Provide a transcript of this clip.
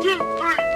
一二。